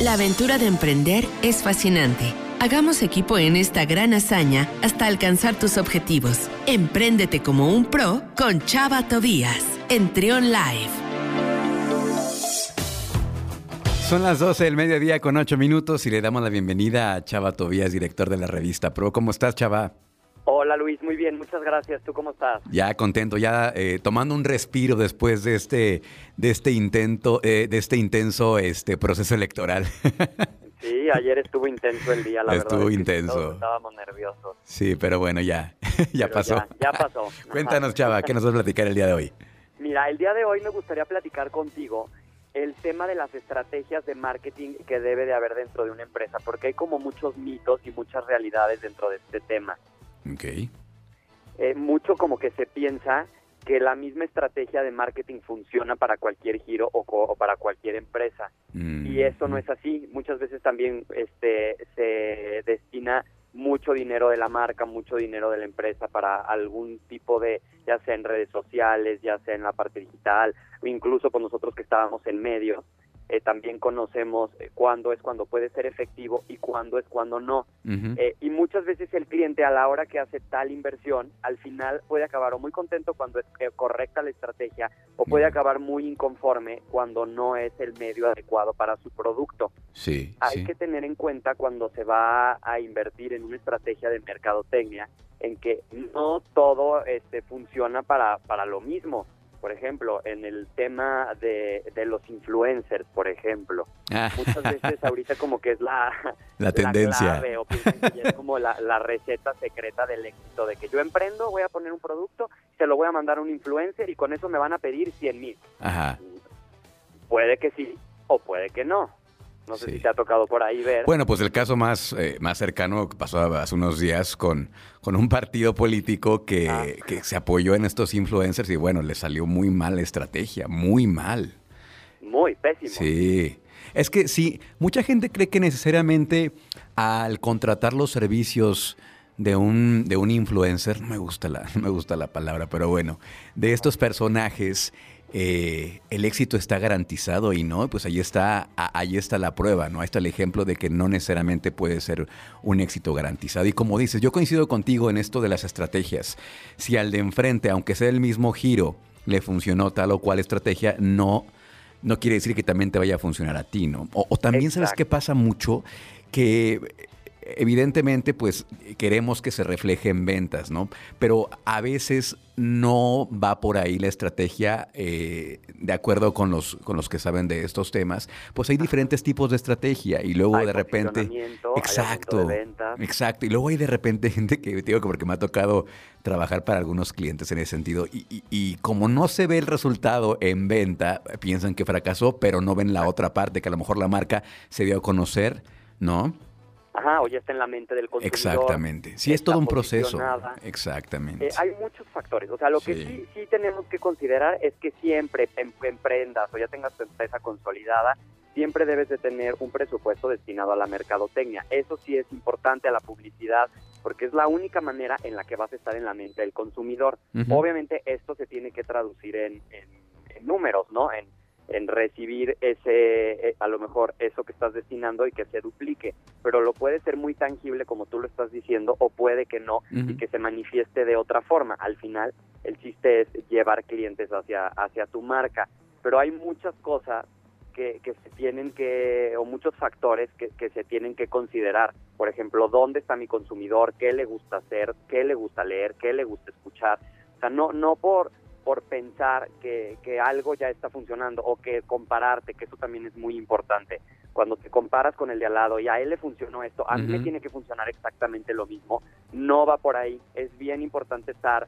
La aventura de emprender es fascinante. Hagamos equipo en esta gran hazaña hasta alcanzar tus objetivos. Empréndete como un pro con Chava Tobías en Trion Live. Son las 12 del mediodía con 8 minutos y le damos la bienvenida a Chava Tobías, director de la revista Pro. ¿Cómo estás, Chava? Hola Luis, muy bien, muchas gracias. ¿Tú cómo estás? Ya contento, ya eh, tomando un respiro después de este, de este intento, eh, de este intenso este proceso electoral. Sí, ayer estuvo intenso el día, la estuvo verdad. Estuvo intenso. estábamos nerviosos. Sí, pero bueno, ya, ya pasó. Ya, pasó. Cuéntanos, Chava, ¿qué nos vas a platicar el día de hoy? Mira, el día de hoy me gustaría platicar contigo el tema de las estrategias de marketing que debe de haber dentro de una empresa, porque hay como muchos mitos y muchas realidades dentro de este tema. Ok. Eh, mucho como que se piensa que la misma estrategia de marketing funciona para cualquier giro o, o para cualquier empresa. Mm. Y eso no es así. Muchas veces también este, se destina mucho dinero de la marca, mucho dinero de la empresa para algún tipo de, ya sea en redes sociales, ya sea en la parte digital, o incluso con nosotros que estábamos en medio, eh, también conocemos eh, cuándo es cuando puede ser efectivo y cuándo es cuando no. Uh -huh. eh, y muchas veces el cliente a la hora que hace tal inversión, al final puede acabar o muy contento cuando es eh, correcta la estrategia o puede uh -huh. acabar muy inconforme cuando no es el medio adecuado para su producto. Sí, Hay sí. que tener en cuenta cuando se va a invertir en una estrategia de mercadotecnia en que no todo este, funciona para, para lo mismo por ejemplo, en el tema de, de los influencers, por ejemplo. Ah. Muchas veces ahorita como que es la, la tendencia. La clave, o piensan que es como la, la, receta secreta del éxito, de que yo emprendo, voy a poner un producto, se lo voy a mandar a un influencer y con eso me van a pedir 100 mil. Puede que sí o puede que no. No sé Sí. si te ha tocado por ahí ver. Bueno, pues el caso más, eh, más cercano que pasó hace unos días con, con un partido político que, Ah. que se apoyó en estos influencers y bueno, le salió muy mal la estrategia, muy mal. Muy pésimo. Sí. Es que sí, mucha gente cree que necesariamente al contratar los servicios de un, de un influencer, no me gusta la, no me gusta la palabra, pero bueno, de estos personajes, eh, el éxito está garantizado y no, pues ahí está, ahí está la prueba, ¿no? Ahí está el ejemplo de que no necesariamente puede ser un éxito garantizado. Y como dices, yo coincido contigo en esto de las estrategias. Si al de enfrente, aunque sea el mismo giro, le funcionó tal o cual estrategia, no, no quiere decir que también te vaya a funcionar a ti, ¿no? O, o también sabes qué pasa mucho, que evidentemente pues queremos que se refleje en ventas, ¿no? Pero a veces no va por ahí la estrategia eh, de acuerdo con los, con los que saben de estos temas, pues hay diferentes tipos de estrategia y luego Hay de repente... hay Exacto, de exacto. Y luego hay de repente gente que, digo que porque me ha tocado trabajar para algunos clientes en ese sentido y, y- y como no se ve el resultado en venta, piensan que fracasó, pero no ven la otra parte, que a lo mejor la marca se dio a conocer, ¿no? Ajá, o ya está en la mente del consumidor. Exactamente. Sí, es todo un proceso. Exactamente. Eh, hay muchos factores. O sea, lo que Sí. sí, tenemos que considerar es que siempre em- emprendas o ya tengas tu empresa consolidada, siempre debes de tener un presupuesto destinado a la mercadotecnia. Eso sí es importante a la publicidad, porque es la única manera en la que vas a estar en la mente del consumidor. Obviamente esto se tiene que traducir en, en- en números, ¿no? En, en recibir ese, eh, a lo mejor eso que estás destinando y que se duplique, pero lo puede ser muy tangible como tú lo estás diciendo o puede que no y que se manifieste de otra forma. Al final el chiste es llevar clientes hacia, hacia tu marca, pero hay muchas cosas que, que se tienen que, o muchos factores que, que se tienen que considerar. Por ejemplo, ¿dónde está mi consumidor? ¿Qué le gusta hacer? ¿Qué le gusta leer? ¿Qué le gusta escuchar? O sea, no, no por, por pensar que, que algo ya está funcionando o que compararte, que eso también es muy importante. Cuando te comparas con el de al lado y a él le funcionó esto, a mí me Ujú. tiene que funcionar exactamente lo mismo, no va por ahí. Es bien importante estar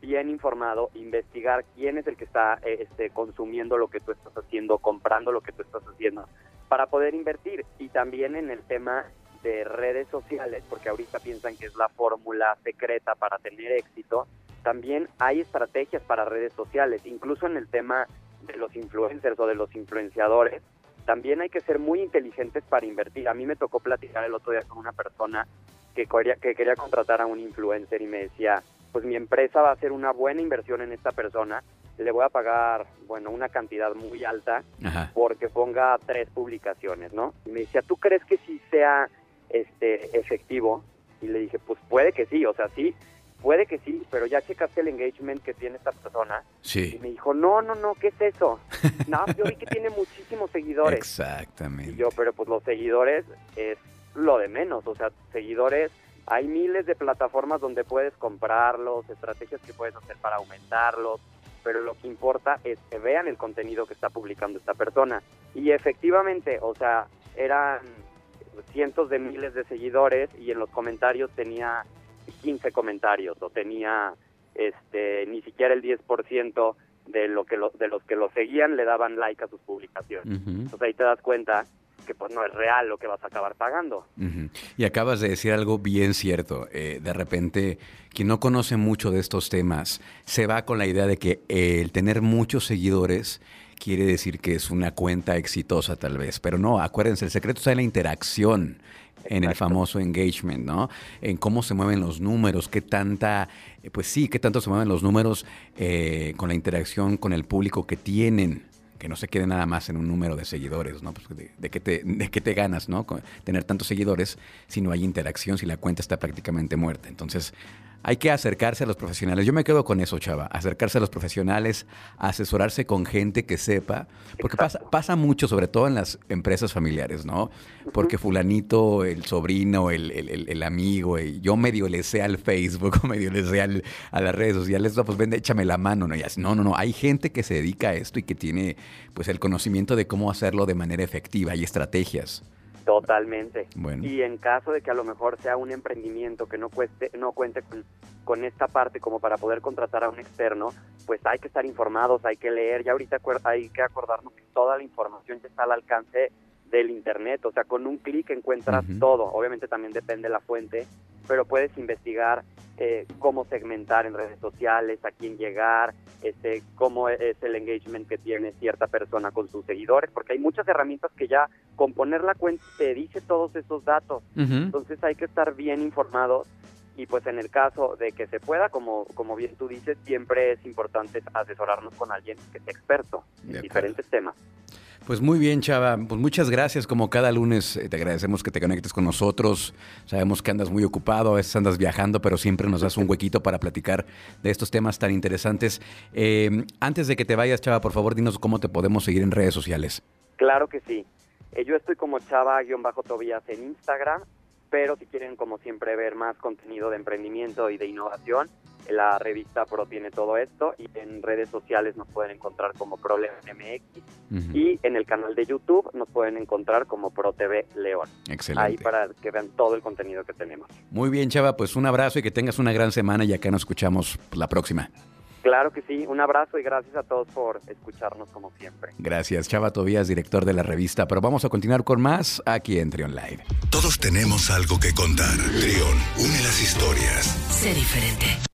bien informado, investigar quién es el que está eh, este, consumiendo lo que tú estás haciendo, comprando lo que tú estás haciendo, para poder invertir. Y también en el tema de redes sociales, porque ahorita piensan que es la fórmula secreta para tener éxito, también hay estrategias para redes sociales, incluso en el tema de los influencers o de los influenciadores, también hay que ser muy inteligentes para invertir. A mí me tocó platicar el otro día con una persona que quería, que quería contratar a un influencer y me decía, pues mi empresa va a hacer una buena inversión en esta persona le voy a pagar, bueno, una cantidad muy alta porque ponga tres publicaciones, ¿no? Y me decía, ¿tú crees que sí sea este efectivo? Y le dije, pues puede que sí, o sea, sí, puede que sí, pero ya checaste el engagement que tiene esta persona. Sí. Y me dijo, no, no, no, ¿qué es eso? no, yo vi que tiene muchísimos seguidores. Exactamente. Y yo, pero pues los seguidores es lo de menos, o sea, seguidores, hay miles de plataformas donde puedes comprarlos, estrategias que puedes hacer para aumentarlos, pero lo que importa es que vean el contenido que está publicando esta persona. Y efectivamente, o sea, eran cientos de miles de seguidores y en los comentarios tenía 15 comentarios o tenía este ni siquiera el 10% de lo que de los que lo seguían le daban like a sus publicaciones. Entonces ahí te das cuenta que pues no es real lo que vas a acabar pagando. Y acabas de decir algo bien cierto. Eh, de repente, quien no conoce mucho de estos temas se va con la idea de que el tener muchos seguidores quiere decir que es una cuenta exitosa tal vez. Pero no, acuérdense, el secreto está en la interacción en el famoso engagement, ¿no? En cómo se mueven los números, qué tanta, eh, pues sí, qué tanto se mueven los números eh, con la interacción con el público que tienen que no se quede nada más en un número de seguidores, ¿no? Pues de, de, qué te, de qué te ganas, ¿no? tener tantos seguidores si no hay interacción, si la cuenta está prácticamente muerta. Entonces, hay que acercarse a los profesionales. Yo me quedo con eso, chava. Acercarse a los profesionales, asesorarse con gente que sepa. Porque pasa, pasa mucho, sobre todo en las empresas familiares, ¿no? Porque fulanito, el sobrino, el, el, el, amigo, yo medio le sé al Facebook medio le sé a las redes sociales, pues vende, échame la mano, ¿no? Y así, no, no, no. Hay gente que se dedica a esto y que tiene pues el conocimiento de cómo hacerlo de manera efectiva. Hay estrategias. Totalmente. Y en caso de que a lo mejor sea un emprendimiento que no cueste, no cuente con, con, esta parte como para poder contratar a un externo, pues hay que estar informados, hay que leer. Ya ahorita hay que acordarnos que toda la información ya está al alcance del internet, o sea, con un clic encuentras todo. Obviamente también depende de la fuente, pero puedes investigar eh, cómo segmentar en redes sociales, a quién llegar, este, cómo es el engagement que tiene cierta persona con sus seguidores, porque hay muchas herramientas que ya con poner la cuenta te dice todos esos datos. Entonces hay que estar bien informados y pues en el caso de que se pueda, como, como bien tú dices, siempre es importante asesorarnos con alguien que sea experto en diferentes temas. Pues muy bien, Chava. Pues muchas gracias. Como cada lunes eh, te agradecemos que te conectes con nosotros. Sabemos que andas muy ocupado, a veces andas viajando, pero siempre nos das un huequito para platicar de estos temas tan interesantes. Eh, antes de que te vayas, Chava, por favor, dinos cómo te podemos seguir en redes sociales. Claro que sí. Eh, yo estoy como Chava-Tobías en Instagram, pero si quieren, como siempre, ver más contenido de emprendimiento y de innovación, la revista Pro tiene todo esto y en redes sociales nos pueden encontrar como Problem MX y en el canal de YouTube nos pueden encontrar como Pro TV León. Excelente. Ahí para que vean todo el contenido que tenemos. Muy bien, Chava, pues un abrazo y que tengas una gran semana y acá nos escuchamos la próxima. Claro que sí, un abrazo y gracias a todos por escucharnos como siempre. Gracias, Chava Tobías, director de la revista. Pero vamos a continuar con más aquí en Trion Live. Todos tenemos algo que contar. Trion, une las historias. Sé diferente.